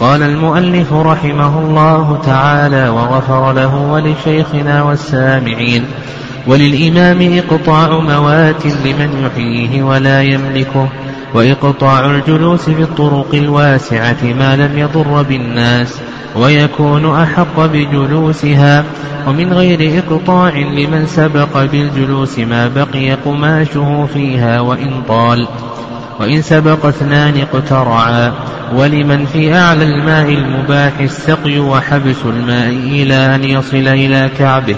قال المؤلف رحمه الله تعالى وغفر له ولشيخنا والسامعين وللإمام إقطاع موات لمن يحييه ولا يملكه وإقطاع الجلوس في الطرق الواسعة ما لم يضر بالناس ويكون أحق بجلوسها ومن غير إقطاع لمن سبق بالجلوس ما بقي قماشه فيها وإن طال. وإن سبق اثنان اقترعا ولمن في أعلى الماء المباح السقي وحبس الماء إلى أن يصل إلى كعبه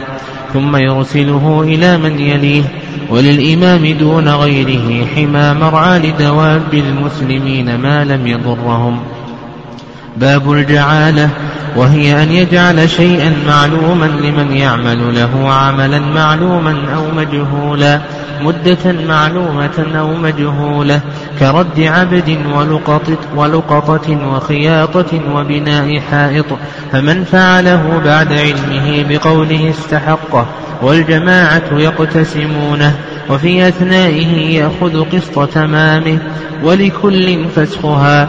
ثم يرسله إلى من يليه وللإمام دون غيره حمى مرعى لدواب المسلمين ما لم يضرهم باب الجعالة وهي أن يجعل شيئا معلوما لمن يعمل له عملا معلوما أو مجهولا مدة معلومة أو مجهولة كرد عبد ولقطة, ولقطة وخياطة وبناء حائط فمن فعله بعد علمه بقوله استحقه. والجماعة يقتسمونه وفي أثنائه يأخذ قسط تمامه ولكل فسخها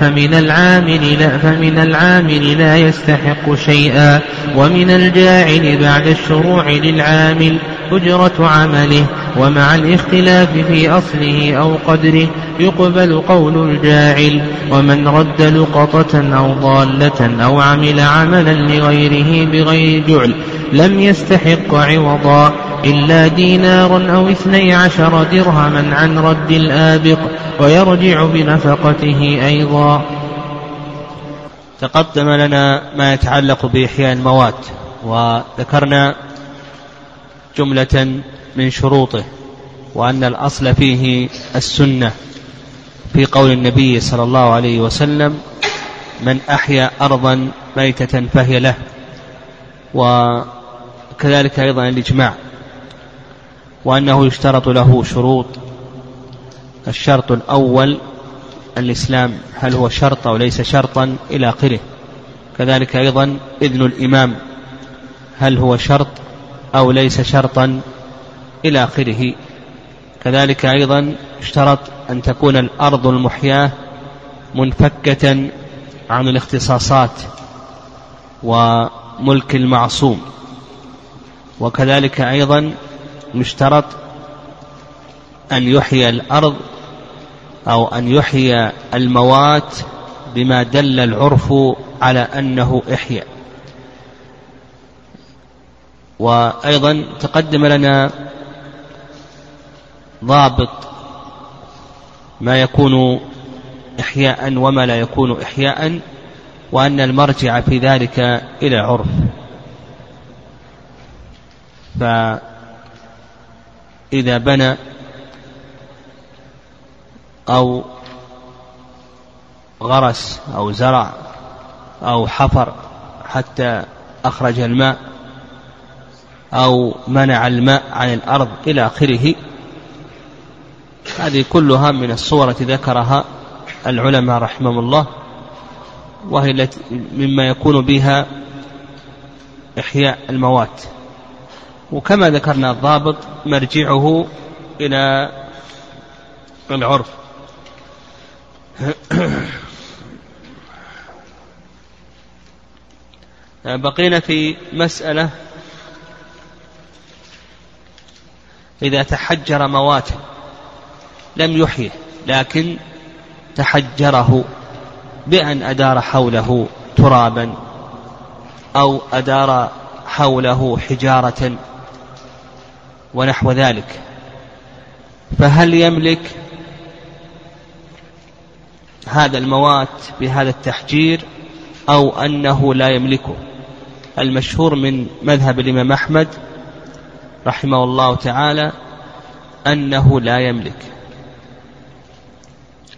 فمن العامل لا فمن العامل لا يستحق شيئا ومن الجاعل بعد الشروع للعامل. أجرة عمله ومع الاختلاف في أصله أو قدره يقبل قول الجاعل ومن رد لقطة أو ضالة أو عمل عملا لغيره بغير جعل لم يستحق عوضا إلا دينارا أو اثني عشر درهما عن رد الآبق ويرجع بنفقته أيضا. تقدم لنا ما يتعلق بإحياء الموات وذكرنا جملة من شروطه وأن الأصل فيه السنة. في قول النبي صلى الله عليه وسلم من أحيا أرضا ميتة فهي له. وكذلك أيضا الإجماع وأنه يشترط له شروط. الشرط الأول الإسلام هل هو شرط أو ليس شرطا إلى آخره. كذلك أيضا إذن الإمام هل هو شرط أو ليس شرطا إلى آخره. كذلك أيضا اشترط أن تكون الأرض المحياة منفكة عن الاختصاصات وملك المعصوم. وكذلك أيضا مشترط أن يحيي الأرض أو أن يحيي الموات بما دل العرف على أنه إحياء. وأيضا تقدم لنا ضابط ما يكون إحياء وما لا يكون إحياء وأن المرجع في ذلك إلى عرف. فإذا بنى أو غرس أو زرع أو حفر حتى أخرج الماء أو منع الماء عن الأرض إلى آخره. هذه كلها من الصور التي ذكرها العلماء رحمهم الله وهي التي مما يكون بها إحياء الموات. وكما ذكرنا الضابط مرجعه إلى العرف. بقينا في مسألة إذا تحجر مواتا لم يحيه لكن تحجره بأن أدار حوله ترابا أو أدار حوله حجارة ونحو ذلك. فهل يملك هذا الموات بهذا التحجير أو أنه لا يملكه؟ المشهور من مذهب الإمام أحمد رحمه الله تعالى أنه لا يملك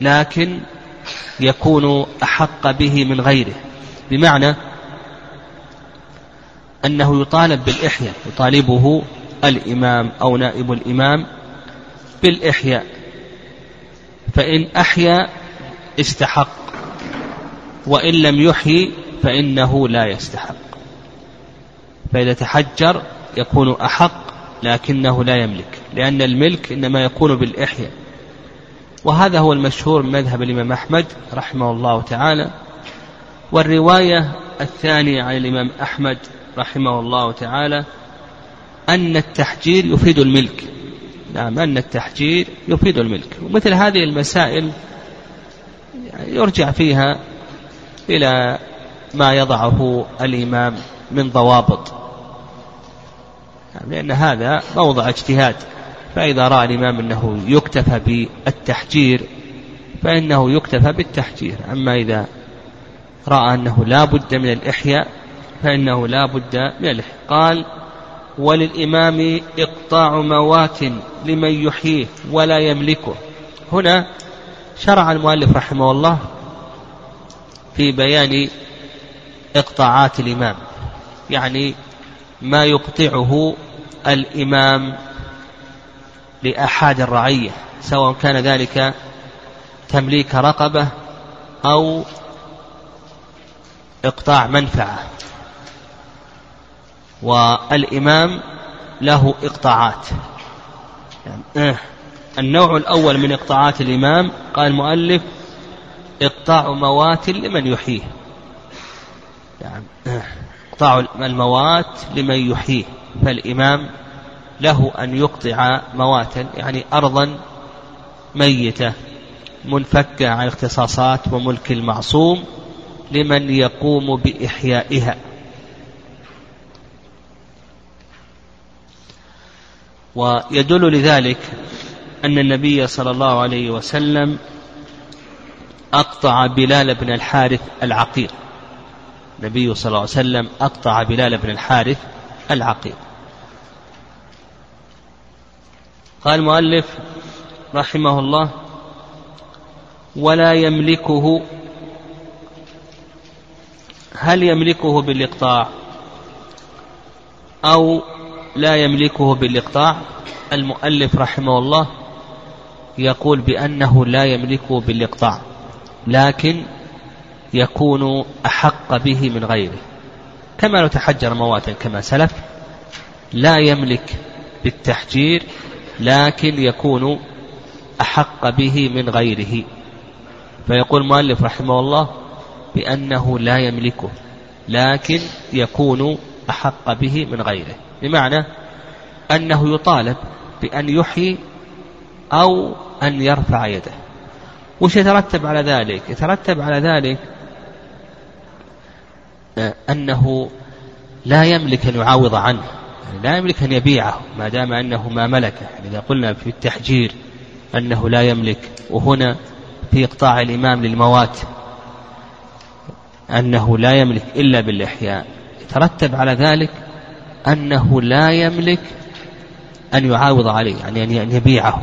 لكن يكون أحق به من غيره بمعنى أنه يطالب بالإحياء يطالبه الإمام أو نائب الإمام بالإحياء فإن أحيا استحق وإن لم يحيي فإنه لا يستحق فإذا تحجر يكون أحق لكنه لا يملك لأن الملك إنما يكون بالإحياء. وهذا هو المشهور من مذهب الإمام أحمد رحمه الله تعالى. والرواية الثانية عن الإمام أحمد رحمه الله تعالى أن التحجير يفيد الملك. نعم أن التحجير يفيد الملك. ومثل هذه المسائل يرجع فيها إلى ما يضعه الإمام من ضوابط. لأن هذا موضع اجتهاد. فإذا رأى الإمام أنه يكتفى بالتحجير فإنه يكتفى بالتحجير. أما إذا رأى أنه لا بد من الإحياء فإنه لا بد من الإحياء. قال وللإمام إقطاع موات لمن يحييه ولا يملكه. هنا شرع المؤلف رحمه الله في بيان إقطاعات الإمام يعني ما يقطعه الإمام لأحد الرعية سواء كان ذلك تمليك رقبة أو إقطاع منفعة. والإمام له إقطاعات. يعني النوع الأول من إقطاعات الإمام قال المؤلف إقطاع موات لمن يحييه. يعني إقطاع الموات لمن يحييه. فالإمام له أن يقطع مواتا يعني أرضا ميتة منفكة عن اختصاصات وملك المعصوم لمن يقوم بإحيائها. ويدل لذلك أن النبي صلى الله عليه وسلم أقطع بلال بن الحارث العقيق. النبي صلى الله عليه وسلم أقطع بلال بن الحارث العقيق قال المؤلف رحمه الله ولا يملكه هل يملكه بالإقطاع أو لا يملكه بالإقطاع؟ المؤلف رحمه الله يقول بأنه لا يملكه بالإقطاع لكن يكون أحق به من غيره. كما لو تحجر مواتا كما سلف لا يملك بالتحجير لكن يكون أحق به من غيره. فيقول المؤلف رحمه الله بأنه لا يملكه لكن يكون أحق به من غيره. بمعنى أنه يطالب بأن يحيي أو أن يرفع يده. وش يترتب على ذلك؟ يترتب على ذلك أنه لا يملك أن يعاوض عنه يعني لا يملك أن يبيعه ما دام أنه ما ملكه يعني إذا قلنا في التحجير أنه لا يملك وهنا في إقطاع الإمام للموات أنه لا يملك إلا بالإحياء يترتب على ذلك أنه لا يملك أن يعاوض عليه يعني أن يبيعه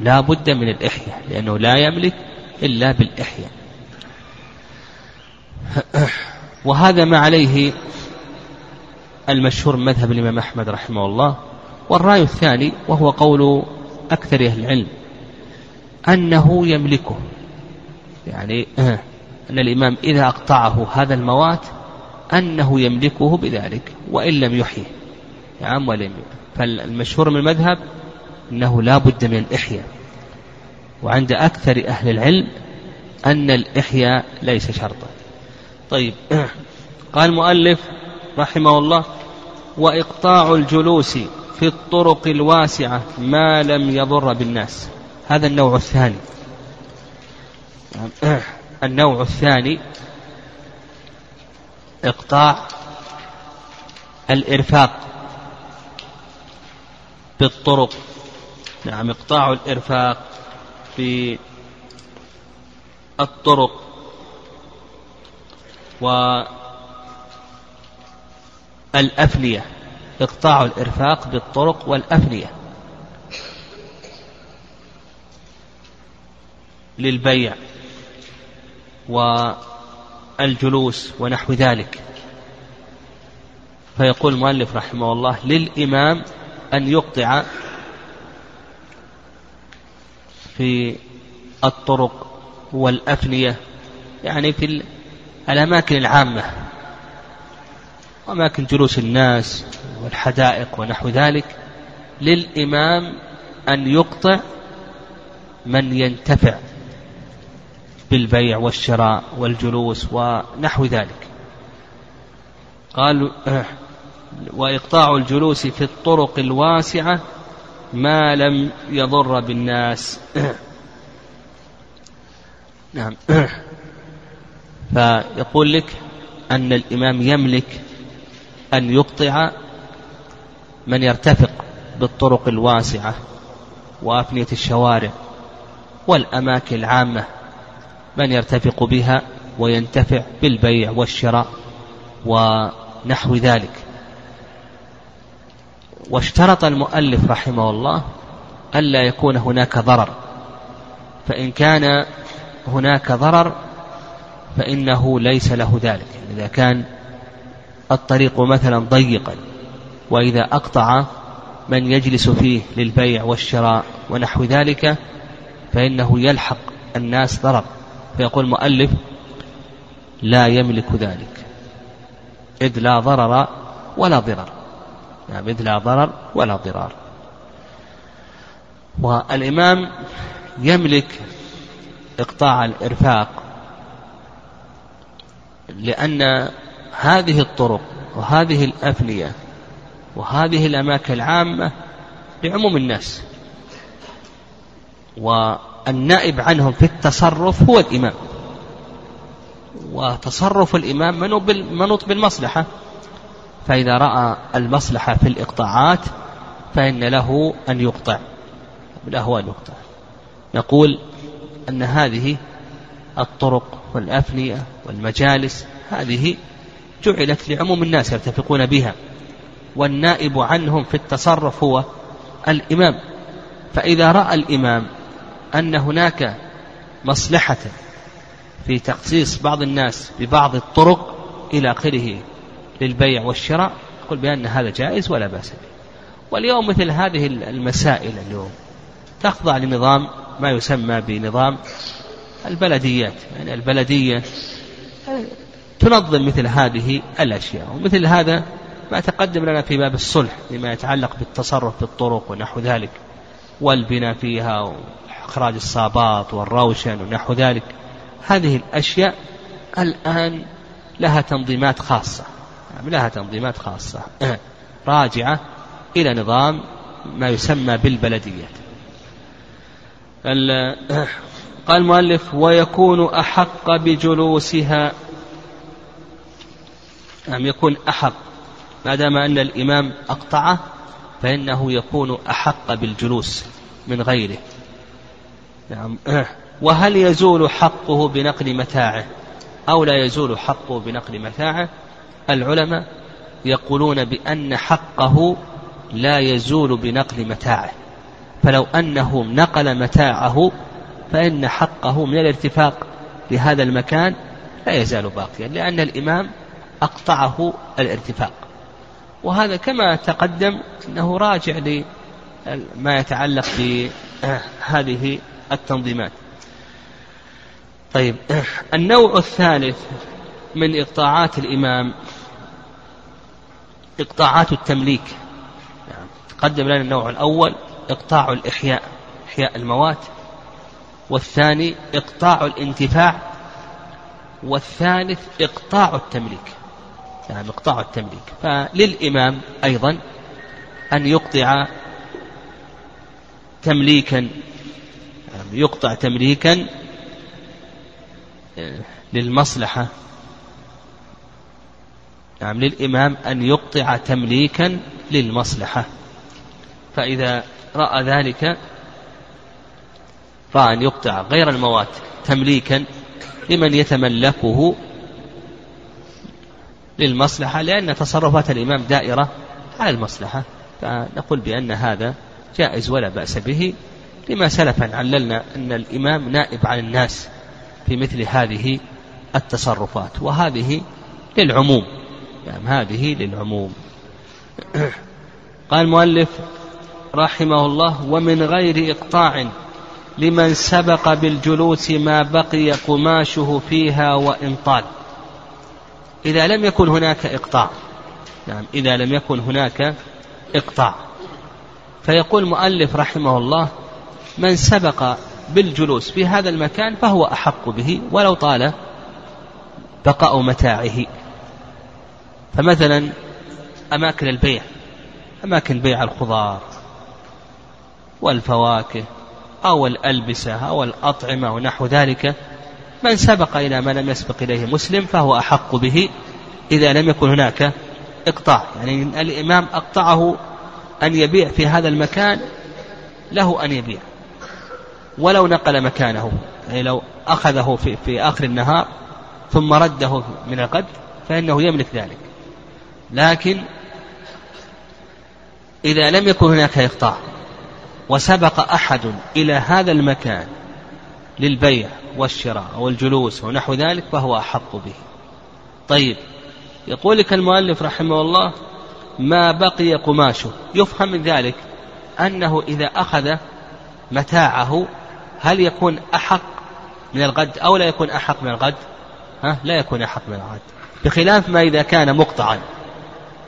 لا بد من الإحياء لأنه لا يملك إلا بالإحياء. وهذا ما عليه المشهور من مذهب الإمام أحمد رحمه الله والرأي الثاني وهو قول أكثر أهل العلم أنه يملكه. يعني أن الإمام إذا أقطعه هذا الموات أنه يملكه بذلك وإن لم يحيه. نعم ولم فالمشهور من المذهب أنه لا بد من الإحياء. وعند أكثر أهل العلم أن الإحياء ليس شرطا. طيب. قال المؤلف رحمه الله وإقطاع الجلوس في الطرق الواسعة ما لم يضر بالناس. هذا النوع الثاني. النوع الثاني إقطاع الإرفاق بالطرق. نعم إقطاع الإرفاق في الطرق والأفنية إقطاع الإرفاق بالطرق والأفنية للبيع والجلوس ونحو ذلك. فيقول المؤلف رحمه الله للإمام أن يقطع في الطرق والأفنية يعني في الأماكن العامة وأماكن جلوس الناس والحدائق ونحو ذلك للإمام أن يقطع من ينتفع بالبيع والشراء والجلوس ونحو ذلك. قال وإقطاع الجلوس في الطرق الواسعة ما لم يضر بالناس. نعم. فيقول لك أن الإمام يملك أن يقطع من يرتفق بالطرق الواسعة وأفنية الشوارع والأماكن العامة من يرتفق بها وينتفع بالبيع والشراء ونحو ذلك. واشترط المؤلف رحمه الله ألا يكون هناك ضرر فإن كان هناك ضرر فإنه ليس له ذلك. إذا كان الطريق مثلا ضيقا وإذا أقطع من يجلس فيه للبيع والشراء ونحو ذلك فإنه يلحق الناس ضرر. فيقول المؤلف لا يملك ذلك. إذ لا ضرر ولا ضرر يعني إذ لا ضرر ولا ضرار. والإمام يملك إقطاع الإرفاق لأن هذه الطرق وهذه الأفنية وهذه الأماكن العامة لعموم الناس. والنائب عنهم في التصرف هو الإمام. وتصرف الإمام منوط بالمصلحة. فإذا رأى المصلحة في الإقطاعات فإن له أن يقطع. له أن يقطع. نقول أن هذه الطرق والأفنية والمجالس هذه جعلت لعموم الناس يرتفقون بها. والنائب عنهم في التصرف هو الإمام. فإذا رأى الإمام أن هناك مصلحة في تخصيص بعض الناس ببعض الطرق إلى آخره للبيع والشراء يقول بأن هذا جائز ولا بأس به. واليوم مثل هذه المسائل اليوم تخضع لنظام ما يسمى بنظام البلديات يعني البلدية تنظم مثل هذه الأشياء ومثل هذا ما تقدم لنا في باب الصلح لما يتعلق بالتصرف بالطرق ونحو ذلك والبناء فيها وإخراج الصابات والروشن ونحو ذلك. هذه الأشياء الآن لها تنظيمات خاصة لها تنظيمات خاصة راجعة إلى نظام ما يسمى بالبلديات قال المؤلف ويكون أحق بجلوسها. نعم يكون أحق. ما دام أن الإمام أقطعه فإنه يكون أحق بالجلوس من غيره. نعم. وهل يزول حقه بنقل متاعه أو لا يزول حقه بنقل متاعه؟ العلماء يقولون بأن حقه لا يزول بنقل متاعه. فلو أنه نقل متاعه فإن حقه من الارتفاق لهذا المكان لا يزال باقيا لأن الإمام أقطعه الارتفاق. وهذا كما تقدم أنه راجع لما يتعلق بهذه التنظيمات. طيب النوع الثالث من إقطاعات الإمام إقطاعات التمليك. تقدم لنا النوع الأول إقطاع الإحياء إحياء الموات. والثاني إقطاع الانتفاع والثالث إقطاع التمليك. يعني إقطاع التمليك. فللإمام أيضا أن يقطع تمليكا يعني يقطع تمليكا آه، للمصلحة. نعم للإمام أن يقطع تمليكا للمصلحة. فإذا رأى ذلك رأى أن يقطع غير الموات تمليكا لمن يتملكه للمصلحة لأن تصرفات الإمام دائرة على المصلحة. فنقول بأن هذا جائز ولا بأس به. لما سلفا عللنا أن الإمام نائب عن الناس في مثل هذه التصرفات وهذه للعموم. يعني هذه للعموم. قال المؤلف رحمه الله ومن غير إقطاع لمن سبق بالجلوس ما بقي قماشه فيها وإن طال. إذا لم يكن هناك إقطاع نعم إذا لم يكن هناك إقطاع. فيقول المؤلف رحمه الله من سبق بالجلوس في هذا المكان فهو أحق به ولو طال بقاء متاعه. فمثلا أماكن البيع أماكن بيع الخضار والفواكه أو الألبسة أو الأطعمة ونحو ذلك من سبق إلى ما لم يسبق إليه مسلم فهو أحق به إذا لم يكن هناك إقطاع. يعني الإمام أقطعه أن يبيع في هذا المكان له أن يبيع. ولو نقل مكانه يعني لو أخذه في, في آخر النهار ثم رده من الغد فإنه يملك ذلك. لكن إذا لم يكن هناك إقطاع وسبق أحد إلى هذا المكان للبيع والشراء والجلوس ونحو ذلك فهو أحق به. طيب يقول لك المؤلف رحمه الله ما بقي قماشه. يفهم من ذلك أنه إذا أخذ متاعه هل يكون أحق من الغد أو لا يكون أحق من الغد؟ ها لا يكون أحق من الغد. بخلاف ما إذا كان مقطعا.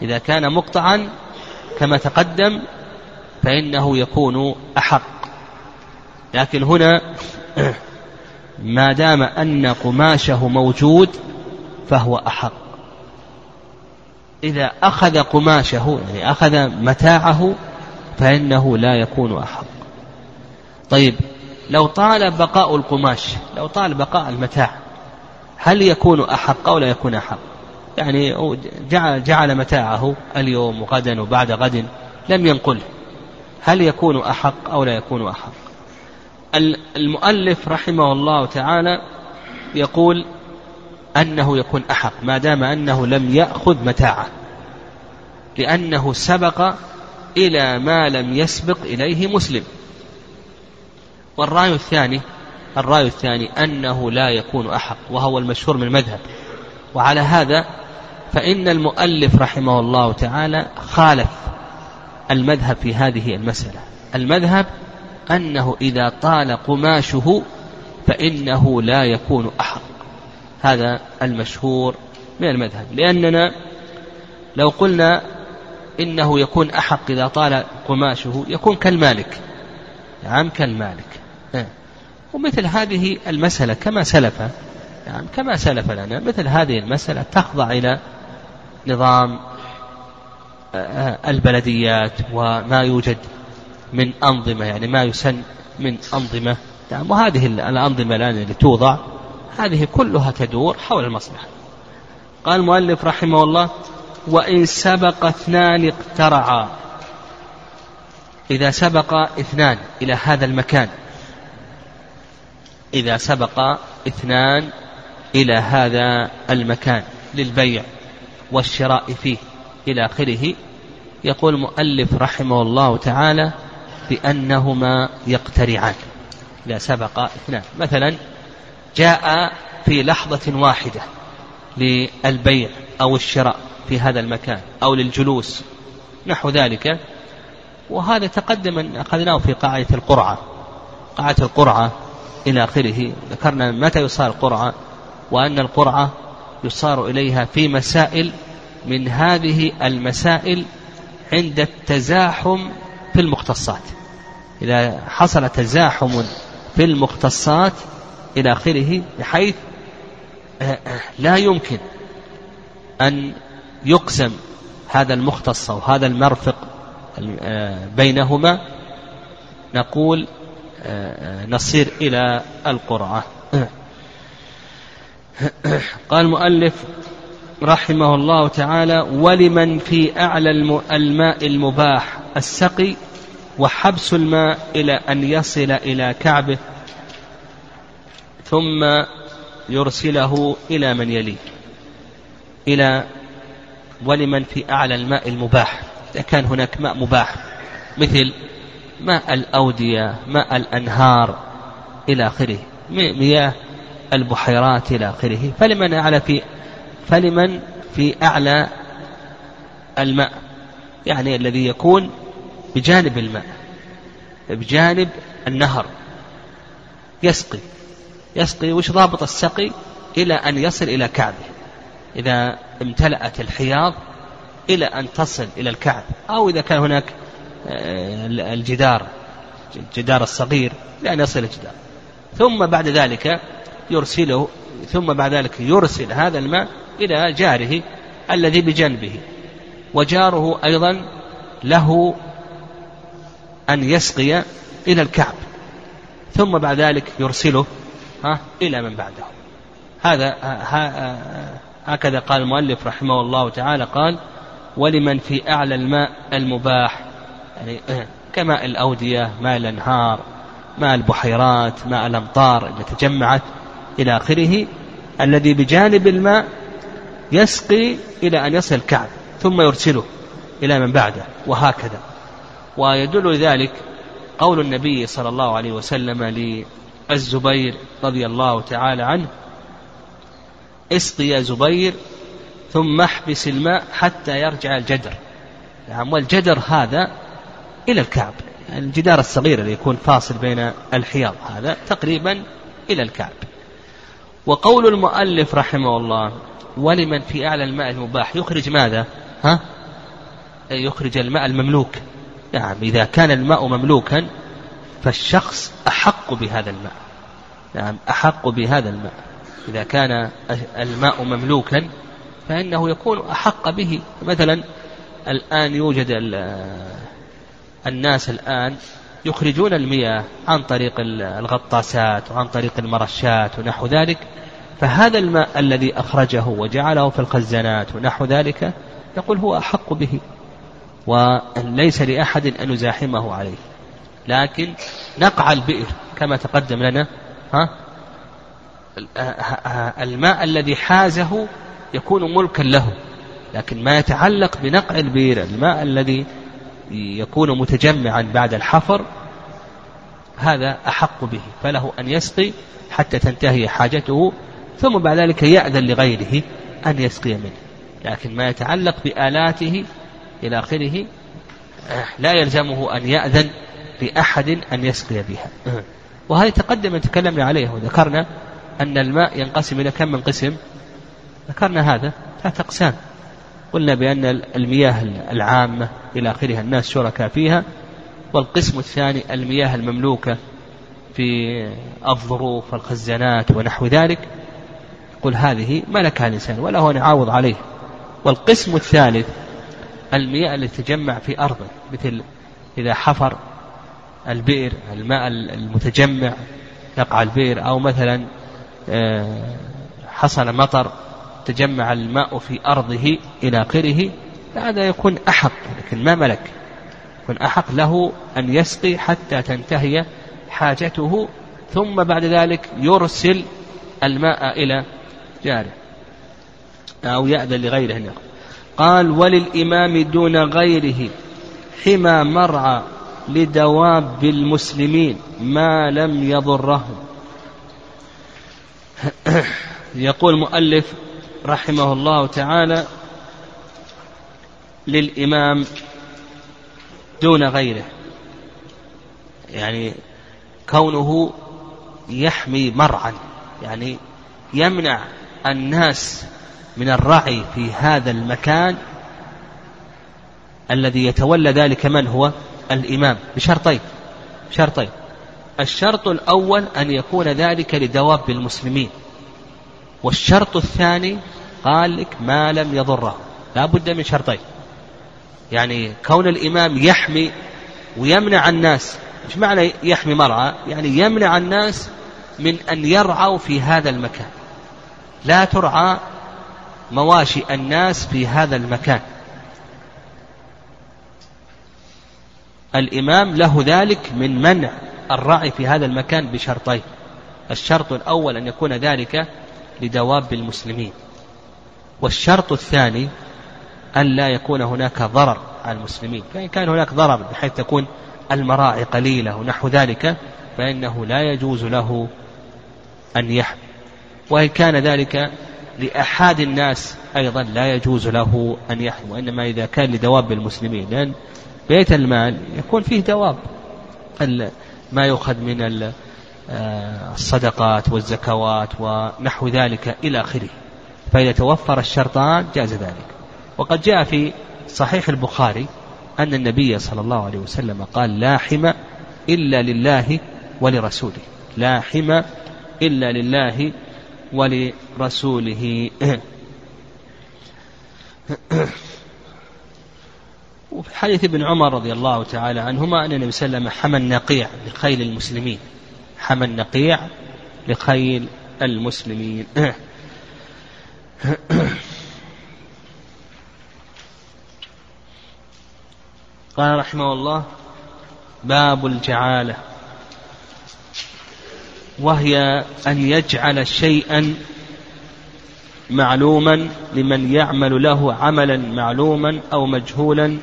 إذا كان مقطعا كما تقدم فإنه يكون أحق. لكن هنا ما دام أن قماشه موجود فهو أحق. إذا أخذ قماشه يعني أخذ متاعه فإنه لا يكون أحق. طيب لو طال بقاء القماش لو طال بقاء المتاع هل يكون أحق أو لا يكون أحق؟ يعني جعل, جعل متاعه اليوم وغدا وبعد غد لم ينقله هل يكون أحق أو لا يكون أحق؟ المؤلف رحمه الله تعالى يقول أنه يكون أحق ما دام أنه لم يأخذ متاعه لأنه سبق إلى ما لم يسبق إليه مسلم. والرأي الثاني الرأي الثاني أنه لا يكون أحق وهو المشهور من المذهب. وعلى هذا فإن المؤلف رحمه الله تعالى خالف المذهب في هذه المسألة. المذهب أنه إذا طال قماشه فإنه لا يكون أحق. هذا المشهور من المذهب. لأننا لو قلنا إنه يكون أحق إذا طال قماشه يكون كالمالك. نعم كالمالك. نعم. ومثل هذه المسألة كما سلف يعني كما سلف لنا مثل هذه المسألة تخضع إلى نظام البلديات وما يوجد من أنظمة يعني ما يسن من أنظمة. نعم وهذه الأنظمة الآن اللي توضع هذه كلها تدور حول المصلحة. قال المؤلف رحمه الله وإن سبق اثنان اقترعا. إذا سبق اثنان إلى هذا المكان. إذا سبق اثنان إلى هذا المكان للبيع والشراء فيه. إلى آخره. يقول المؤلف رحمه الله تعالى بأنهما يقترعان. إذا سبق اثنان. مثلا جاء في لحظة واحدة للبيع أو الشراء في هذا المكان أو للجلوس. نحو ذلك. وهذا تقدم أن أخذناه في قاعدة القرعة. قاعدة القرعة إلى آخره. ذكرنا متى يصار القرعة وأن القرعة يصار إليها في مسائل من هذه المسائل عند التزاحم في المختصات. إذا حصل تزاحم في المختصات إلى آخره بحيث لا يمكن أن يقسم هذا المختص أو هذا المرفق بينهما. نقول نصير إلى القرعة قال المؤلف رحمه الله تعالى ولمن في أعلى الماء المباح السقي وحبس الماء إلى أن يصل إلى كعبه ثم يرسله إلى من يليه. إلى ولمن في أعلى الماء المباح. إذا كان هناك ماء مباح مثل ماء الأودية ماء الأنهار إلى آخره مياه البحيرات إلى آخره. فلمن أعلى في فلمن في أعلى الماء؟ يعني الذي يكون بجانب الماء بجانب النهر. يسقي. يسقي وش ضابط السقي؟ إلى أن يصل إلى كعبه. إذا امتلأت الحياض إلى أن تصل إلى الكعب. أو إذا كان هناك آه، الجدار الجدار الصغير لأن يصل الجدار. ثم بعد ذلك يرسله ثم بعد ذلك يرسل هذا الماء إلى جاره الذي بجنبه وجاره أيضا له أن يسقي إلى الكعب ثم بعد ذلك يرسله ها إلى من بعده. هذا هكذا قال المؤلف رحمه الله تعالى قال ولمن في أعلى الماء المباح؟ يعني كماء الأودية ماء الأنهار ماء البحيرات ماء الأمطار التي تجمعت إلى آخره الذي بجانب الماء يسقي إلى أن يصل الكعب ثم يرسله إلى من بعده وهكذا. ويدل ذلك قول النبي صلى الله عليه وسلم للزبير رضي الله تعالى عنه اسقي يا زبير ثم احبس الماء حتى يرجع الجدر. نعم والجدر هذا إلى الكعب الجدار الصغير اللي يكون فاصل بين الحياض هذا تقريبا إلى الكعب. وقول المؤلف رحمه الله ولمن في أعلى الماء المباح يخرج ماذا؟ ها؟ يخرج الماء المملوك. نعم إذا كان الماء مملوكا فالشخص أحق بهذا الماء. نعم أحق بهذا الماء. إذا كان الماء مملوكا فإنه يكون أحق به. مثلا الآن يوجد الناس الآن يخرجون المياه عن طريق الغطاسات وعن طريق المرشات ونحو ذلك. فهذا الماء الذي أخرجه وجعله في الخزانات ونحو ذلك يقول هو أحق به وليس لأحد أن يزاحمه عليه. لكن نقع البئر كما تقدم لنا ها؟ الماء الذي حازه يكون ملكا له لكن ما يتعلق بنقع البئر الماء الذي يكون متجمعا بعد الحفر هذا أحق به فله أن يسقي حتى تنتهي حاجته ثم بعد ذلك يأذن لغيره أن يسقي منه. لكن ما يتعلق بآلاته إلى آخره لا يلزمه أن يأذن لأحد أن يسقي بها. وهذه تقدم تكلمنا عليه وذكرنا أن الماء ينقسم إلى كم من قسم؟ ذكرنا هذا ثلاث أقسام. قلنا بأن المياه العامة إلى آخرها الناس شركاء فيها والقسم الثاني المياه المملوكة في الظروف والخزانات ونحو ذلك. قل هذه ملكها الإنسان وله أن يعاوض عليه. والقسم الثالث المياه التي تجمع في أرضه مثل إذا حفر البئر الماء المتجمع يقع البئر أو مثلا آه، حصل مطر تجمع الماء في أرضه إلى آخره هذا يكون أحق لكن ما ملك. يكون أحق له أن يسقي حتى تنتهي حاجته ثم بعد ذلك يرسل الماء إلى جاره أو يأذن لغيره أن قال وللإمام دون غيره حمى مرعى لدواب المسلمين ما لم يضرهم. يقول المؤلف رحمه الله تعالى للإمام دون غيره. يعني كونه يحمي مرعا يعني يمنع الناس من الرعي في هذا المكان الذي يتولى ذلك من هو؟ الإمام. بشرطين. شرطين. الشرط الأول أن يكون ذلك لدواب المسلمين. والشرط الثاني قال لك ما لم يضره. لا بد من شرطين. يعني كون الإمام يحمي ويمنع الناس. إيش معنى يحمي مرعى يعني يمنع الناس من أن يرعوا في هذا المكان. لا ترعى مواشي الناس في هذا المكان. الإمام له ذلك من منع الرعي في هذا المكان بشرطين. الشرط الأول أن يكون ذلك لدواب المسلمين. والشرط الثاني أن لا يكون هناك ضرر على المسلمين. فإن كان هناك ضرر بحيث تكون المراعي قليلة ونحو ذلك فإنه لا يجوز له أن يحمي وإن كان ذلك لأحد الناس أيضا لا يجوز له أن يحمي وإنما إذا كان لدواب المسلمين لأن بيت المال يكون فيه دواب ما يؤخذ من آه، الصدقات والزكوات ونحو ذلك إلى آخره. فإذا توفر الشرطان جاز ذلك. وقد جاء في صحيح البخاري أن النبي صلى الله عليه وسلم قال لا حمى إلا لله ولرسوله. لا حمى إلا لله ولرسوله. وفي حديث ابن عمر رضي الله تعالى عنهما أن النبي صلى الله عليه وسلم حمى النقيع لخيل المسلمين. حمى النقيع لخيل المسلمين. قال رحمه الله باب الجعالة. وهي أن يجعل شيئا معلوما لمن يعمل له عملا معلوما أو مجهولا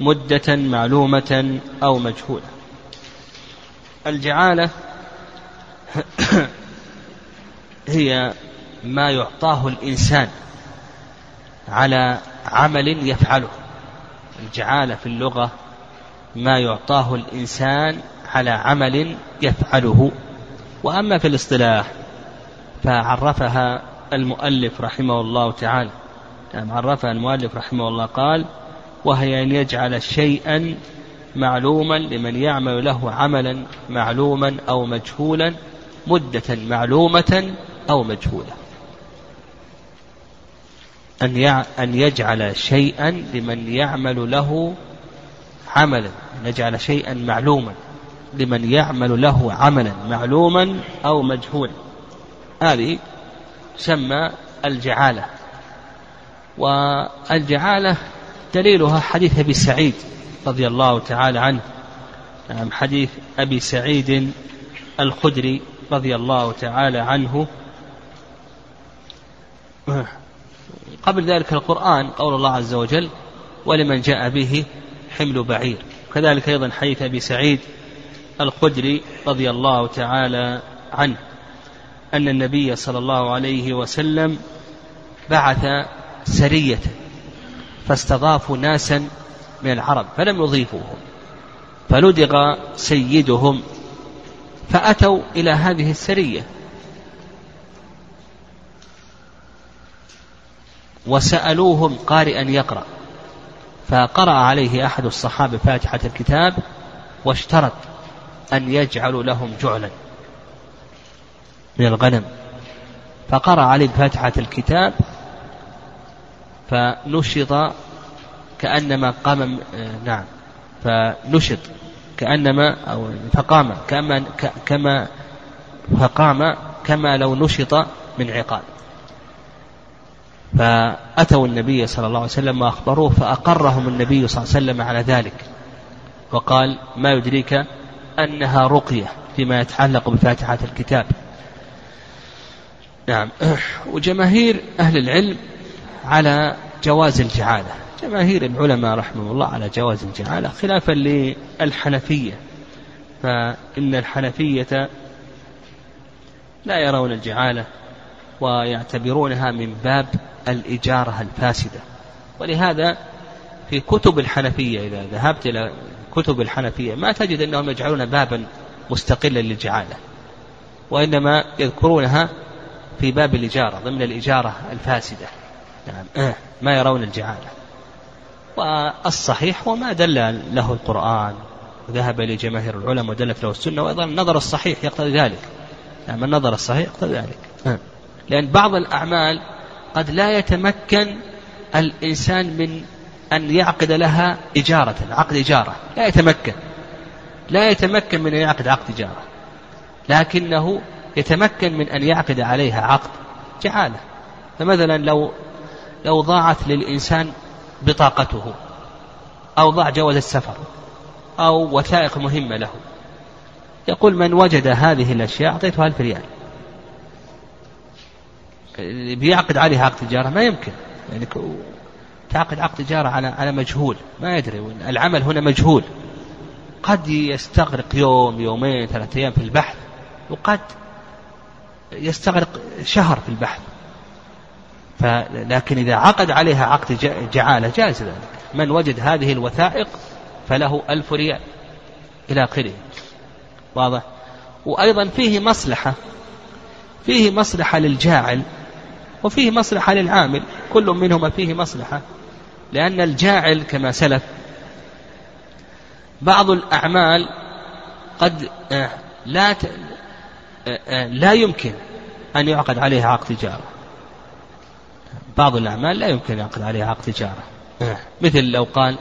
مدة معلومة أو مجهولة. الجعالة هي ما يعطاه الإنسان على عمل يفعله. الجعالة في اللغة ما يعطاه الإنسان على عمل يفعله. وأما في الاصطلاح فعرفها المؤلف رحمه الله تعالى. يعني عرفها المؤلف رحمه الله قال وهي أن يجعل شيئا معلوما لمن يعمل له عملا معلوما أو مجهولا مدة معلومة أو مجهولة. أن أن يجعل شيئا لمن يعمل له عملا نجعل شيئا معلوما. لمن يعمل له عملا معلوما أو مجهولا. هذه تسمى الجعالة. والجعالة دليلها حديث أبي سعيد رضي الله تعالى عنه. نعم حديث أبي سعيد الخدري رضي الله تعالى عنه. قبل ذلك القرآن قول الله عز وجل ولمن جاء به حمل بعير. كذلك أيضا حديث أبي سعيد الخدري رضي الله تعالى عنه أن النبي صلى الله عليه وسلم بعث سرية فاستضافوا ناسا من العرب فلم يضيفوهم فلدغ سيدهم فأتوا إلى هذه السرية. وسألوهم قارئا يقرأ فقرأ عليه أحد الصحابة فاتحة الكتاب واشترط أن يجعلوا لهم جعلا من الغنم. فقرأ عليه فاتحة الكتاب فنشط كأنما قام نعم فنشط كأنما أو فقام كما كما فقام كما لو نشط من عقال فأتوا النبي صلى الله عليه وسلم وأخبروه فأقرهم النبي صلى الله عليه وسلم على ذلك وقال ما يدريك أنها رقية فيما يتعلق بفاتحة الكتاب. نعم. وجماهير أهل العلم على جواز الجعالة جماهير العلماء رحمه الله على جواز الجعالة خلافا للحنفية. فإن الحنفية لا يرون الجعالة ويعتبرونها من باب الإجارة الفاسدة. ولهذا في كتب الحنفية إذا ذهبت إلى كتب الحنفية ما تجد أنهم يجعلون بابا مستقلا للجعالة وإنما يذكرونها في باب الإجارة ضمن الإجارة الفاسدة. نعم. ما يرون الجعالة. والصحيح وما دل له القرآن وذهب لجماهير العلماء ودلت له السنة وأيضا النظر الصحيح يقتضي ذلك. نعم النظر الصحيح يقتضي ذلك. لأن بعض الأعمال قد لا يتمكن الإنسان من أن يعقد لها إجارة عقد إجارة لا يتمكن. لا يتمكن من أن يعقد عقد إجارة. لكنه يتمكن من أن يعقد عليها عقد جعالة. فمثلا لو لو ضاعت للإنسان بطاقته أو ضاع جواز السفر أو وثائق مهمة له يقول من وجد هذه الأشياء أعطيته ألف ريال. بيعقد عليها عقد تجارة ما يمكن. يعني تعقد عقد تجارة على على مجهول. ما يدري العمل هنا مجهول. قد يستغرق يوم يومين ثلاثة أيام في البحث وقد يستغرق شهر في البحث. لكن إذا عقد عليها عقد جعالة جاز ذلك. من وجد هذه الوثائق فله ألف ريال إلى آخره. واضح؟ وأيضا فيه مصلحة فيه مصلحة للجاعل وفيه مصلحة للعامل. كل منهما فيه مصلحة. لأن الجاعل كما سلف بعض الأعمال قد آه، لا لا يمكن أن يعقد عليها عقد تجارة. بعض الأعمال لا يمكن أن يعقد عليها عقد تجارة. مثل لو قال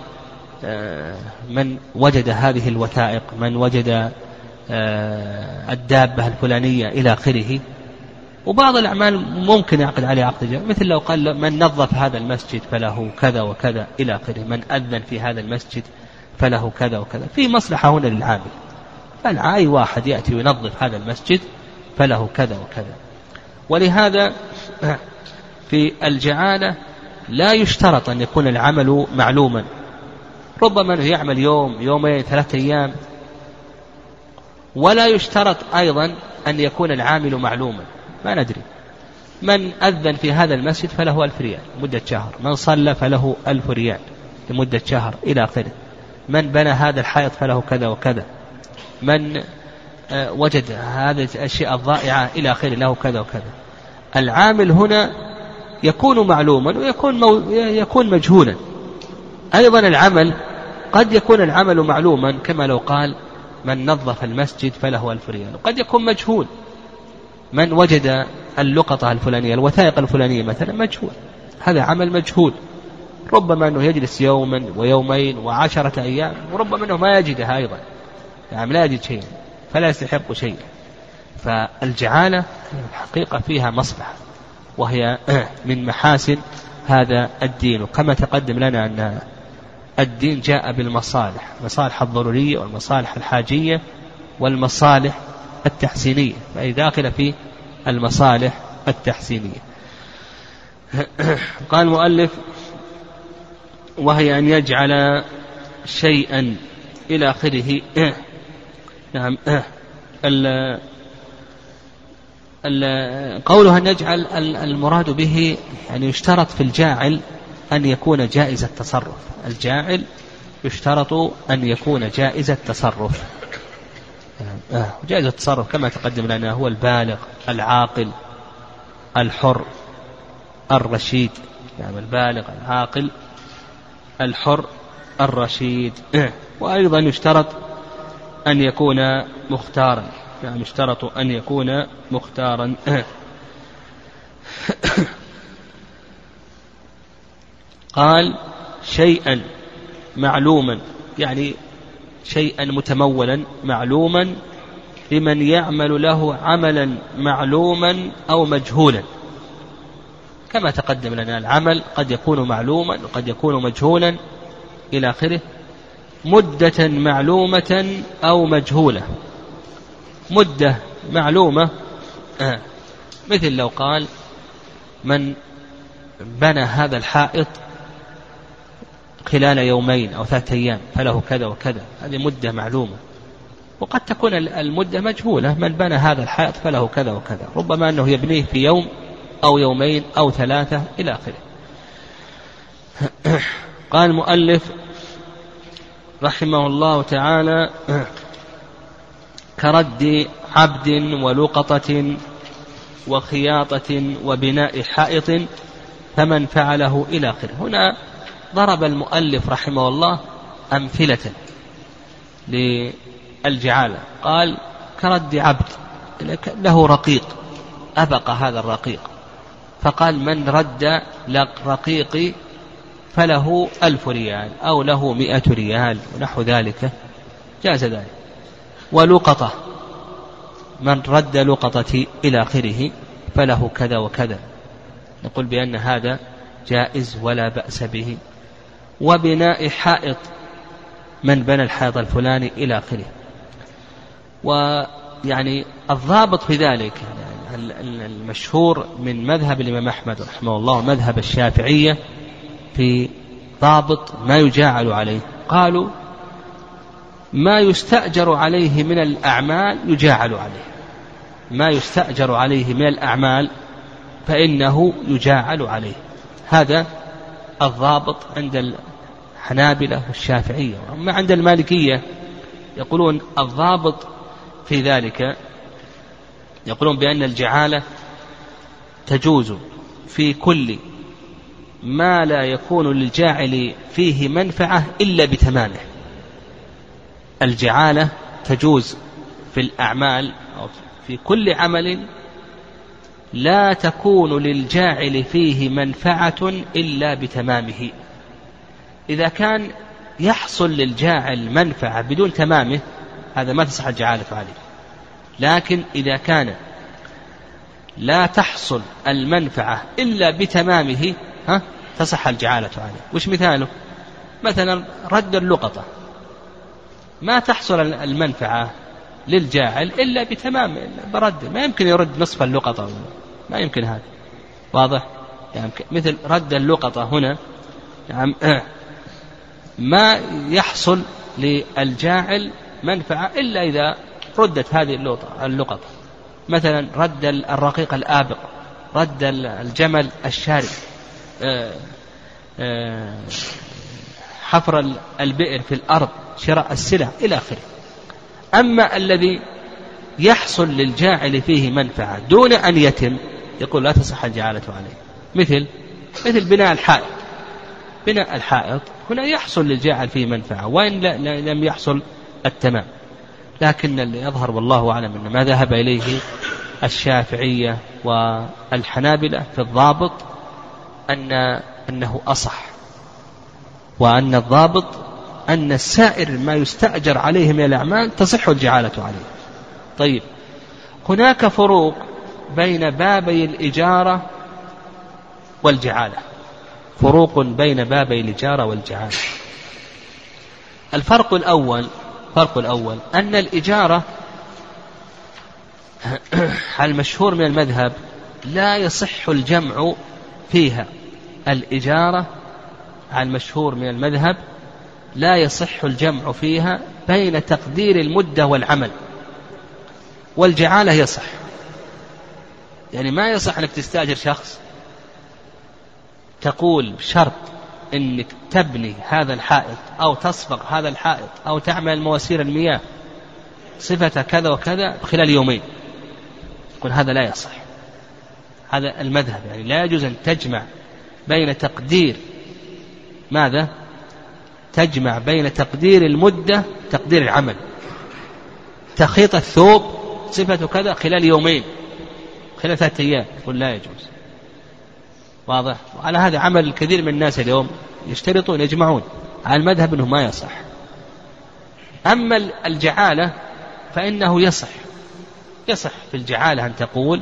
من وجد هذه الوثائق من وجد الدابة الفلانية إلى آخره وبعض الأعمال ممكن يعقد عليها عقد تجارة مثل لو قال من نظف هذا المسجد فله كذا وكذا إلى آخره. من أذن في هذا المسجد فله كذا وكذا. في مصلحة هنا للعامل. فأي واحد يأتي وينظف هذا المسجد فله كذا وكذا. ولهذا في الجعالة لا يشترط أن يكون العمل معلوما. ربما أنه يعمل يوم يومين ثلاثة أيام. ولا يشترط أيضا أن يكون العامل معلوما. ما ندري. من أذن في هذا المسجد فله ألف ريال مدة شهر. من صلى فله ألف ريال لمدة شهر إلى آخره. من بنى هذا الحائط فله كذا وكذا. من آه، وجد هذه الأشياء الضائعة إلى آخره له كذا وكذا. العامل هنا يكون معلوما ويكون مو يكون مجهولا. أيضا العمل قد يكون العمل معلوما كما لو قال من نظف المسجد فله ألف ريال وقد يكون مجهول. من وجد اللقطة الفلانية الوثائق الفلانية مثلا مجهول. هذا عمل مجهول. ربما أنه يجلس يوما ويومين وعشرة أيام وربما أنه ما يجدها أيضا. يعني لا يجد شيئا فلا يستحق شيئا فالجعالة الحقيقة فيها مصلحة وهي من محاسن هذا الدين. وكما تقدم لنا أن الدين جاء بالمصالح المصالح الضرورية والمصالح الحاجية والمصالح التحسينية فهي داخلة في المصالح التحسينية. قال المؤلف وهي أن يجعل شيئا إلى آخره. نعم. قوله أن يجعل المراد به يعني يشترط في الجاعل أن يكون جائز التصرف. الجاعل يشترط أن يكون جائز التصرف. جائز التصرف كما تقدم لنا هو البالغ العاقل الحر الرشيد. نعم البالغ العاقل الحر الرشيد. وأيضا يشترط أن يكون مختارا. يعني يشترط أن يكون مختارا. قال شيئا معلوما. يعني شيئا متمولا معلوما لمن يعمل له عملا معلوما أو مجهولا. كما تقدم لنا العمل قد يكون معلوما وقد يكون مجهولا إلى آخره. مدة معلومة أو مجهولة. مدة معلومة آه مثل لو قال من بنى هذا الحائط خلال يومين أو ثلاثة أيام فله كذا وكذا. هذه مدة معلومة. وقد تكون المدة مجهولة. من بنى هذا الحائط فله كذا وكذا. ربما أنه يبنيه في يوم أو يومين أو ثلاثة إلى آخره. قال المؤلف رحمه الله تعالى كرد عبد ولقطة وخياطة وبناء حائط فمن فعله إلى آخره. هنا ضرب المؤلف رحمه الله أمثلة للجعالة. قال كرد عبد له رقيق أبق هذا الرقيق. فقال من رد رقيقي فله ألف ريال أو له مئة ريال ونحو ذلك. جاز ذلك. ولقطة من رد لقطتي إلى آخره فله كذا وكذا. نقول بأن هذا جائز ولا بأس به. وبناء حائط من بنى الحائط الفلاني إلى آخره. ويعني الضابط في ذلك المشهور من مذهب الإمام أحمد رحمه الله مذهب الشافعية في ضابط ما يجاعل عليه. قالوا ما يستأجر عليه من الأعمال يجاعل عليه. ما يستأجر عليه من الأعمال فإنه يجاعل عليه. هذا الضابط عند الحنابلة والشافعية. أما عند المالكية يقولون الضابط في ذلك يقولون بأن الجعالة تجوز في كل ما لا يكون للجاعل فيه منفعة إلا بتمامه. الجعالة تجوز في الأعمال أو في كل عمل لا تكون للجاعل فيه منفعة إلا بتمامه. إذا كان يحصل للجاعل منفعة بدون تمامه هذا ما تصح الجعالة عليه لكن إذا كان لا تحصل المنفعة إلا بتمامه ها تصح الجعالة عليه وش مثاله؟ مثلا رد اللقطة. ما تحصل المنفعة للجاعل إلا بتمام برد. ما يمكن يرد نصف اللقطة. ما يمكن هذا. واضح؟ يعني مثل رد اللقطة هنا. يعني ما يحصل للجاعل منفعة إلا إذا ردت هذه اللقطة مثلا رد الرقيق الآبق رد الجمل الشارد آه، آه، حفر البئر في الأرض شراء السلع إلى آخره. أما الذي يحصل للجاعل فيه منفعة دون أن يتم يقول لا تصح الجعالة عليه. مثل مثل بناء الحائط. بناء الحائط هنا يحصل للجاعل فيه منفعة وإن لم يحصل التمام. لكن اللي يظهر والله أعلم أن ما ذهب إليه الشافعية والحنابلة في الضابط أن أنه أصح وأن الضابط أن السائر ما يستأجر عليه من الأعمال تصح الجعالة عليه. طيب هناك فروق بين بابي الإجارة والجعالة. فروق بين بابي الإجارة والجعالة الفرق الأول الفرق الأول أن الإجارة المشهور من المذهب لا يصح الجمع فيها. الإجارة المشهور من المذهب لا يصح الجمع فيها بين تقدير المدة والعمل. والجعالة يصح. يعني ما يصح أنك تستأجر شخص تقول شرط أنك تبني هذا الحائط أو تصبغ هذا الحائط أو تعمل مواسير المياه صفة كذا وكذا خلال يومين. يقول هذا لا يصح. هذا المذهب يعني لا يجوز أن تجمع بين تقدير ماذا؟ تجمع بين تقدير المدة تقدير العمل. تخيط الثوب صفة كذا خلال يومين خلال ثلاثة أيام. يقول لا يجوز. واضح؟ وعلى هذا عمل الكثير من الناس اليوم يشترطون يجمعون. على المذهب أنه ما يصح. أما الجعالة فإنه يصح. يصح في الجعالة أن تقول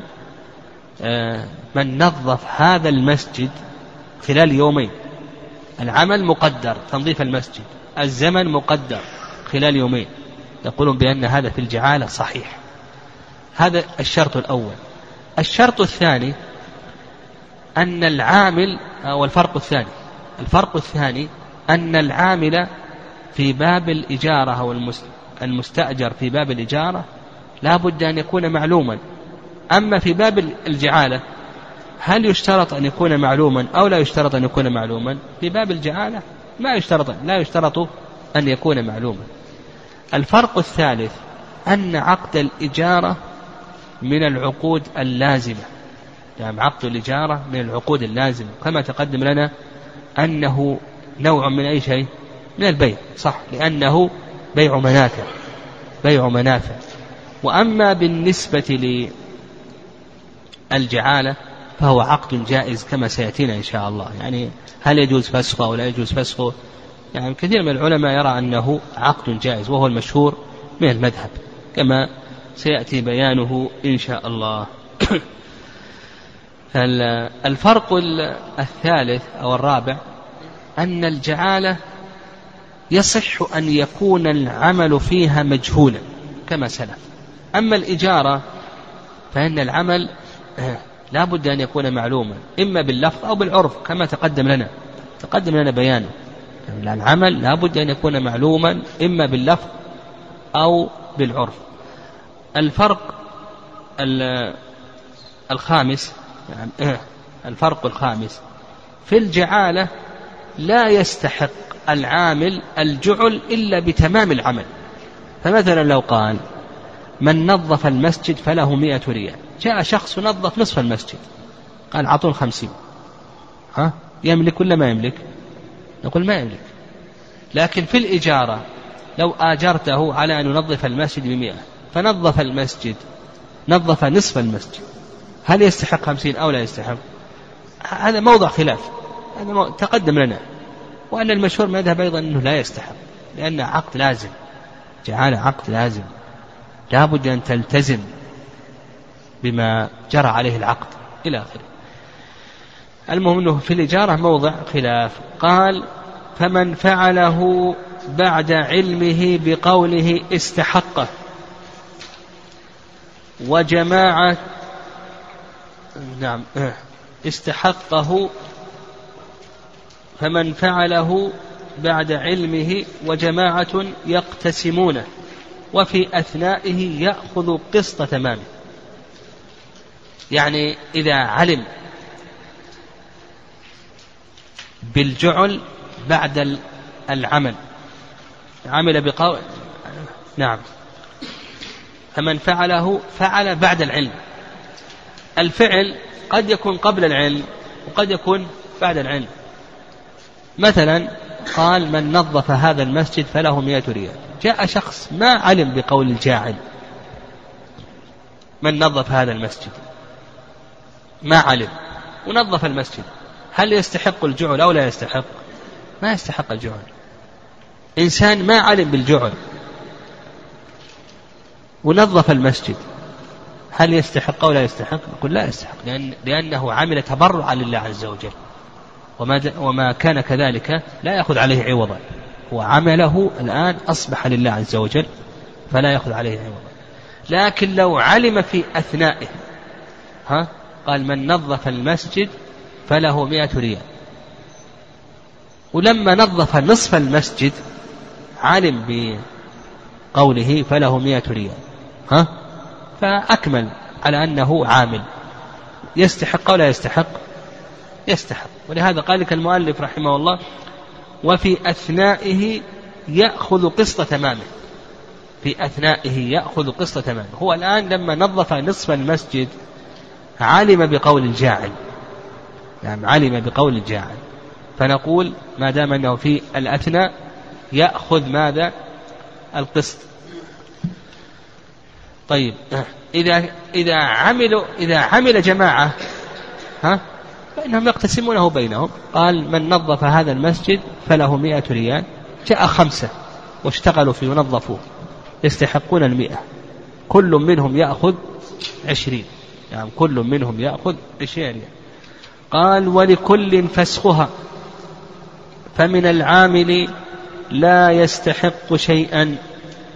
آه، من نظف هذا المسجد خلال يومين. العمل مقدر تنظيف المسجد. الزمن مقدر خلال يومين. يقولون بأن هذا في الجعالة صحيح. هذا الشرط الأول. الشرط الثاني أن العامل أو الفرق الثاني. الفرق الثاني أن العامل في باب الإجارة أو المستأجر في باب الإجارة لا بد أن يكون معلوما. أما في باب الجعالة هل يشترط أن يكون معلوما أو لا يشترط أن يكون معلوما؟ في باب الجعالة ما يشترط لا يشترط أن يكون معلوما. الفرق الثالث أن عقد الإجارة من العقود اللازمة. يعني عقد الإجارة من العقود اللازمة. كما تقدم لنا أنه نوع من أي شيء؟ من البيع صح لأنه بيع منافع بيع منافع. وأما بالنسبة للجعالة فهو عقد جائز كما سيأتينا إن شاء الله. يعني هل يجوز فسخه أو لا يجوز فسخه؟ يعني كثير من العلماء يرى أنه عقد جائز وهو المشهور من المذهب كما سيأتي بيانه إن شاء الله. الفرق الثالث أو الرابع أن الجعالة يصح أن يكون العمل فيها مجهولا كما سلف. أما الإجارة فإن العمل لا بد أن يكون معلوما إما باللفظ أو بالعرف كما تقدم لنا. تقدم لنا بيانه. العمل لا بد أن يكون معلوما إما باللفظ أو بالعرف. الفرق الخامس الفرق الخامس. في الجعالة لا يستحق العامل الجعل إلا بتمام العمل. فمثلا لو قال من نظف المسجد فله مئة ريال. جاء شخص نظف نصف المسجد. قال أعطون خمسين. ها؟ يملك ولا ما يملك؟ نقول ما يملك. لكن في الإجارة لو آجرته على أن ينظف المسجد بمئة فنظف المسجد نظف نصف المسجد. هل يستحق خمسين أو لا يستحق؟ هذا موضع خلاف. هذا تقدم لنا. وأن المشهور من المذهب أيضا أنه لا يستحق لأن عقد لازم. جعل عقد لازم. لا بد أن تلتزم بما جرى عليه العقد إلى آخره. المهم أنه في الإجارة موضع خلاف. قال فمن فعله بعد علمه بقوله استحقه وجماعة نعم. استحقه فمن فعله بعد علمه وجماعة يقتسمونه وفي أثنائه يأخذ قسط تمامه. يعني إذا علم بالجعل بعد العمل عمل بقول نعم. فمن فعله فعل بعد العلم. الفعل قد يكون قبل العلم وقد يكون بعد العلم. مثلا قال من نظف هذا المسجد فله مئة ريال. جاء شخص ما علم بقول الجاعل. من نظف هذا المسجد؟ ما علم. ونظف المسجد. هل يستحق الجعل أو لا يستحق؟ ما يستحق الجعل. إنسان ما علم بالجعل. ونظف المسجد. هل يستحق أو لا يستحق؟ نقول لا يستحق. لأن لأنه عمل تبرعا لله عز وجل. وما, وما كان كذلك لا يأخذ عليه عوضا. وعمله الآن أصبح لله عز وجل فلا يأخذ عليه عوضا. لكن لو علم في أثنائه ها؟ قال من نظف المسجد فله مئة ريال. ولما نظف نصف المسجد علم بقوله فله مئة ريال ها؟ فأكمل على أنه عامل. يستحق أو لا يستحق؟ يستحق. ولهذا قال لك المؤلف رحمه الله وفي أثنائه يأخذ قسط تمامه. في أثنائه يأخذ قسط تمامه. هو الآن لما نظف نصف المسجد علم بقول الجاعل. نعم علم بقول الجاعل. فنقول ما دام أنه في الأثنى يأخذ ماذا؟ القسط. طيب. إذا إذا عملوا إذا عمل جماعة ها فإنهم يقتسمونه بينهم. قال من نظف هذا المسجد فله مئة ريال. جاء خمسة واشتغلوا فيه ونظفوه. يستحقون المئة. كل منهم يأخذ عشرين. يعني كل منهم يأخذ عشرين ريال. قال ولكل فسخها فمن العامل لا يستحق شيئا.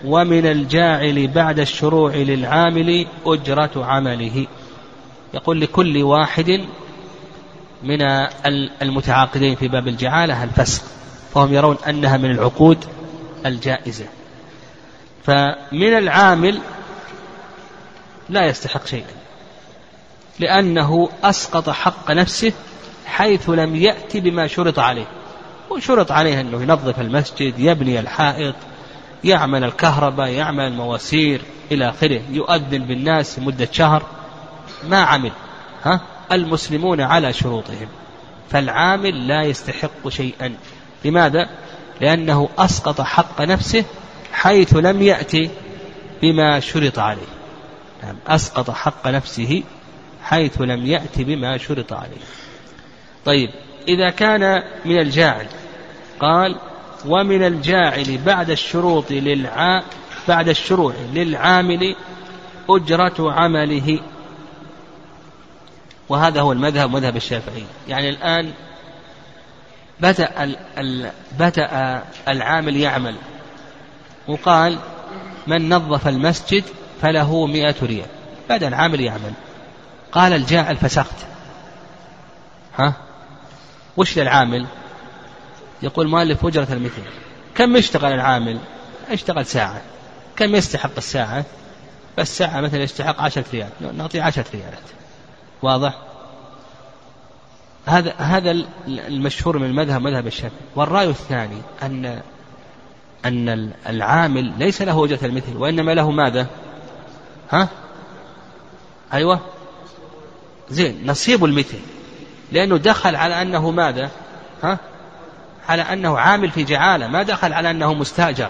ومن الجاعل بعد الشروع للعامل أجرة عمله. يقول لكل واحد من المتعاقدين في باب الجعالة الفسخ فهم يرون أنها من العقود الجائزة. فمن العامل لا يستحق شيئا لأنه أسقط حق نفسه حيث لم يأتي بما شرط عليه. وشرط عليه أنه ينظف المسجد يبني الحائط يعمل الكهرباء يعمل المواسير إلى آخره يؤذن بالناس لمدة شهر. ما عمل ها؟ المسلمون على شروطهم. فالعامل لا يستحق شيئا. لماذا؟ لأنه أسقط حق نفسه حيث لم يأتي بما شرط عليه. نعم أسقط حق نفسه حيث لم يأتي بما شرط عليه. طيب إذا كان من الجاعل قال ومن الجاعل بعد الشروط للع بعد الشروع للعامل أجرة عمله. وهذا هو المذهب مذهب الشافعي. يعني الآن بدأ ال ال بدأ العامل يعمل. وقال من نظف المسجد فله مئة ريال. بدأ العامل يعمل. قال الجاعل فسخت. ها؟ وش للعامل؟ يقول مؤلف أجرة المثل. كم يشتغل العامل؟ اشتغل ساعة. كم يستحق الساعة؟ بس ساعة مثلا يستحق عشرة ريال. نعطيه عشرة ريالات. واضح؟ هذا هذا المشهور من المذهب مذهب الشافعي. والرأي الثاني أن أن العامل ليس له أجرة المثل وإنما له ماذا؟ ها؟ أيوة. زين نصيب المثل. لأنه دخل على أنه ماذا؟ ها؟ على أنه عامل في جعالة ما دخل على أنه مستأجر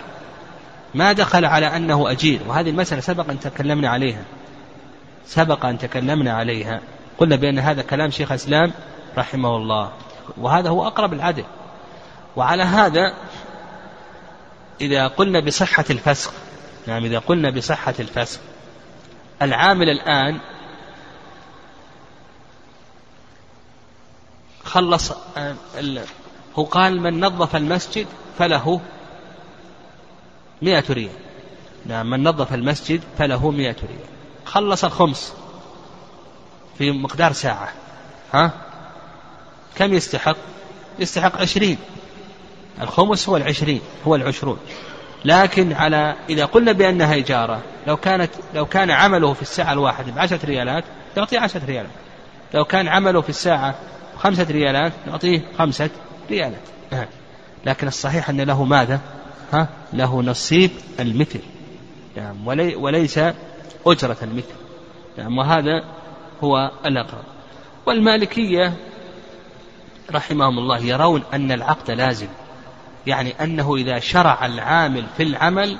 ما دخل على أنه أجير وهذه المسألة سبق أن تكلمنا عليها. سبق أن تكلمنا عليها. قلنا بأن هذا كلام شيخ الإسلام رحمه الله وهذا هو أقرب العدل. وعلى هذا إذا قلنا بصحة الفسخ نعم إذا قلنا بصحة الفسخ العامل الآن خلص آه، هو قال من نظف المسجد فله مئة ريال. نعم من نظف المسجد فله مئة ريال. خلص الخمس في مقدار ساعة. ها؟ كم يستحق؟ يستحق عشرين. الخمس هو العشرين هو العشرون. لكن على إذا قلنا بأنها إجارة لو كانت لو كان عمله في الساعة الواحدة بعشرة ريالات يعطيه عشرة ريالات. لو كان عمله في الساعة خمسة ريالات نعطيه خمسة ريالات لكن الصحيح أن له ماذا؟ ها؟ له نصيب المثل. نعم ولي وليس أجرة المثل. نعم وهذا هو الأقرب. والمالكية رحمهم الله يرون أن العقد لازم. يعني أنه إذا شرع العامل في العمل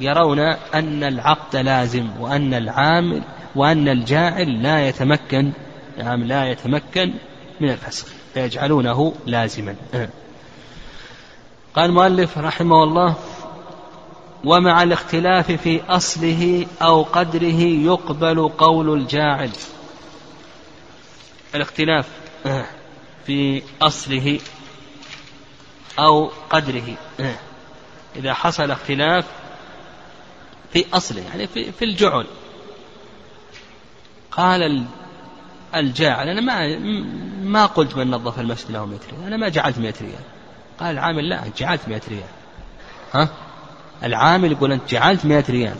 يرون أن العقد لازم وأن العامل وأن الجاعل لا يتمكن نعم لا يتمكن من الفسخ. فيجعلونه لازما. قال المؤلف رحمه الله ومع الاختلاف في أصله أو قدره يقبل قول الجاعل. الاختلاف في أصله أو قدره. إذا حصل اختلاف في أصله يعني في, في الجعل. قال الجاعل أنا ما ما قلت من نظف المسجد له 100 ريال. أنا ما جعلت 100 ريال. قال العامل لا أنت جعلت 100 ريال. ها؟ العامل يقول أنت جعلت 100 ريال.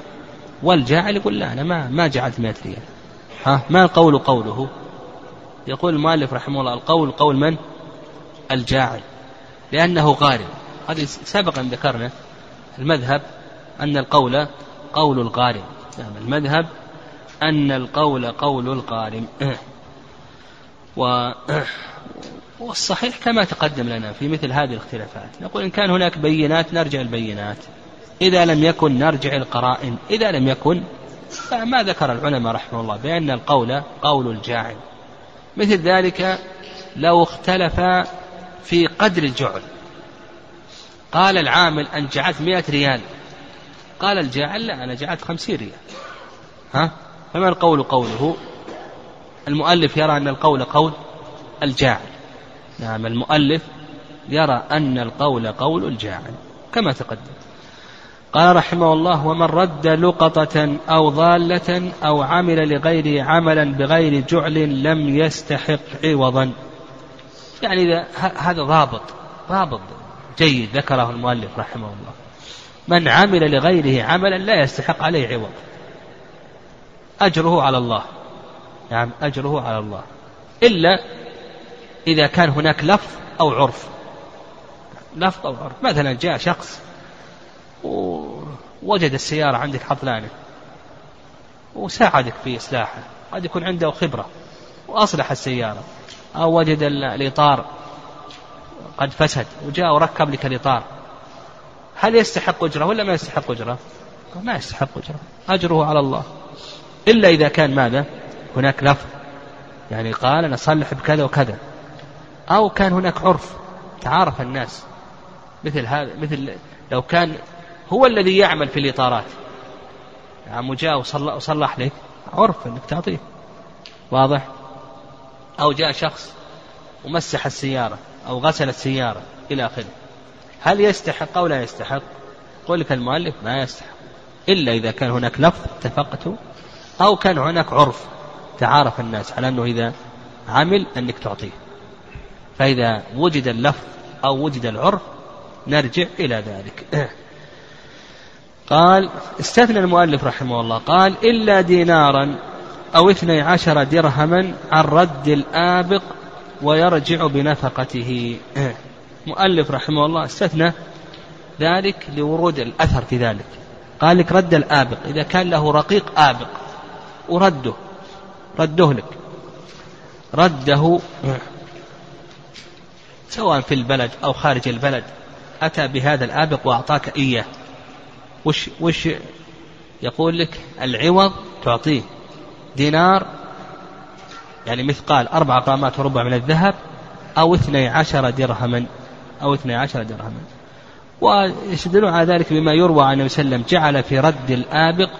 والجاعل يقول لا أنا ما ما جعلت 100 ريال. ها؟ ما القول قوله؟ يقول المؤلف رحمه الله القول قول من؟ الجاعل. لأنه غارم هذه سبقا ذكرنا المذهب أن القول قول الغارم نعم المذهب أن القول قول الغارم و والصحيح كما تقدم لنا في مثل هذه الاختلافات. نقول إن كان هناك بينات نرجع البينات. إذا لم يكن نرجع القرائن. إذا لم يكن فما ذكر العلماء رحمه الله بأن القول قول الجاعل. مثل ذلك لو اختلف في قدر الجعل. قال العامل أن جعلت مئة ريال. قال الجاعل لا أنا جعلت خمسين ريال. ها؟ فما القول قوله؟ المؤلف يرى أن القول قول الجاعل. نعم المؤلف يرى أن القول قول الجاعل كما تقدم. قال رحمه الله ومن رد لقطة أو ضالة أو عمل لغيره عملا بغير جعل لم يستحق عوضا. يعني هذا ضابط ضابط جيد ذكره المؤلف رحمه الله. من عمل لغيره عملا لا يستحق عليه عوض. أجره على الله. نعم أجره على الله. إلا إذا كان هناك لفظ أو عرف. لفظ أو عرف. مثلا جاء شخص ووجد السيارة عندك عطلانة وساعدك في إصلاحها. قد يكون عنده خبرة وأصلح السيارة. أو وجد الإطار قد فسد وجاء وركب لك الإطار. هل يستحق أجرة ولا ما يستحق أجرة؟ ما يستحق أجرة. أجره على الله. إلا إذا كان ماذا؟ هناك لفظ. يعني قال أنا أصلح بكذا وكذا. أو كان هناك عرف. تعارف الناس. مثل هذا مثل لو كان هو الذي يعمل في الإطارات. يعني جاء وصلح لك عرف أنك تعطيه. واضح؟ أو جاء شخص ومسح السيارة أو غسل السيارة إلى آخره. هل يستحق أو لا يستحق؟ يقول لك المؤلف ما يستحق. إلا إذا كان هناك لفظ اتفقته أو كان هناك عرف. تعارف الناس على أنه إذا عمل أنك تعطيه. فإذا وجد اللفظ أو وجد العرف نرجع إلى ذلك. قال استثنى المؤلف رحمه الله قال إلا دينارا أو اثني عشر درهما عن رد الآبق ويرجع بنفقته. مؤلف رحمه الله استثنى ذلك لورود الأثر في ذلك. قال لك رد الآبق إذا كان له رقيق آبق ورده رده لك. رده سواء في البلد أو خارج البلد. أتى بهذا الآبق وأعطاك إياه. وش, وش يقول لك؟ العوض تعطيه. دينار يعني مثقال أربع قامات وربع من الذهب أو اثني عشر درهما أو اثني عشر درهما. ويستدلون على ذلك بما يروى عن النبي صلى الله عليه وسلم جعل في رد الآبق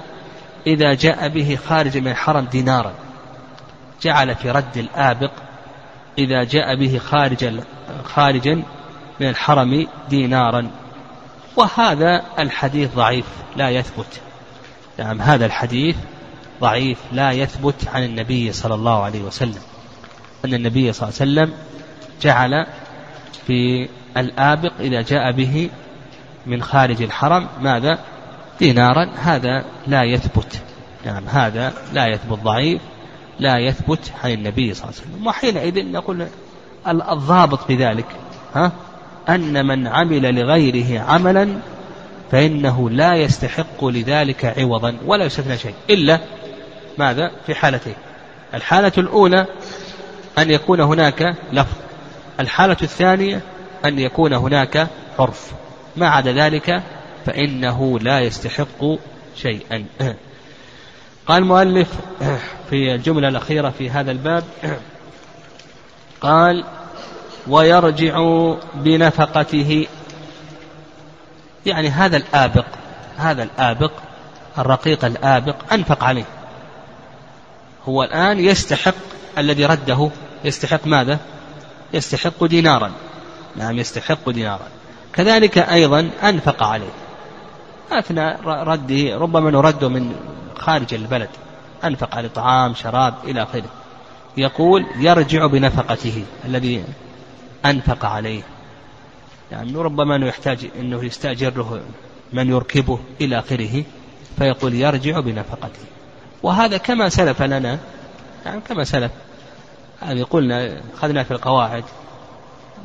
إذا جاء به خارج من الحرم دينارا. جعل في رد الآبق إذا جاء به خارج خارجا من الحرم دينارا. وهذا الحديث ضعيف لا يثبت. نعم هذا الحديث ضعيف لا يثبت عن النبي صلى الله عليه وسلم. أن النبي صلى الله عليه وسلم جعل في الآبق إذا جاء به من خارج الحرم ماذا؟ دينارا. هذا لا يثبت. نعم هذا لا يثبت ضعيف. لا يثبت عن النبي صلى الله عليه وسلم. وحينئذ نقول الضابط بذلك ها؟ أن من عمل لغيره عملا فإنه لا يستحق لذلك عوضا ولا يستثنى شيء. إلا ماذا؟ في حالتين. الحالة الأولى أن يكون هناك لفظ. الحالة الثانية أن يكون هناك عرف ما عدا ذلك؟ فإنه لا يستحق شيئا. قال المؤلف في الجملة الأخيرة في هذا الباب قال ويرجع بنفقته. يعني هذا الآبق هذا الآبق الرقيق الآبق أنفق عليه. هو الآن يستحق الذي رده يستحق ماذا؟ يستحق دينارا. نعم يستحق دينارا. كذلك أيضا أنفق عليه. أثناء رده ربما نرده من خارج البلد أنفق على طعام شراب إلى آخره. يقول يرجع بنفقته الذي أنفق عليه. يعني ربما أنه يحتاج أنه يستأجره من يركبه إلى آخره فيقول يرجع بنفقته. وهذا كما سلف لنا يعني كما سلف. هذه قلنا أخذنا في القواعد.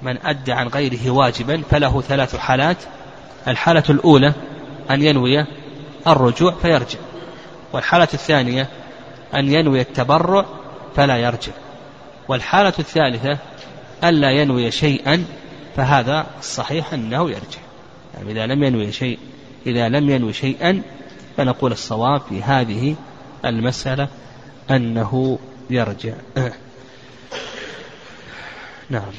من أدى عن غيره واجبا فله ثلاث حالات. الحالة الأولى أن ينوي الرجوع فيرجع. والحالة الثانية أن ينوي التبرع فلا يرجع. والحالة الثالثة ألا ينوي شيئا فهذا الصحيح أنه يرجع. يعني إذا لم ينوي شيء إذا لم ينوي شيئا فنقول الصواب في هذه المسألة أنه يرجع. نعم.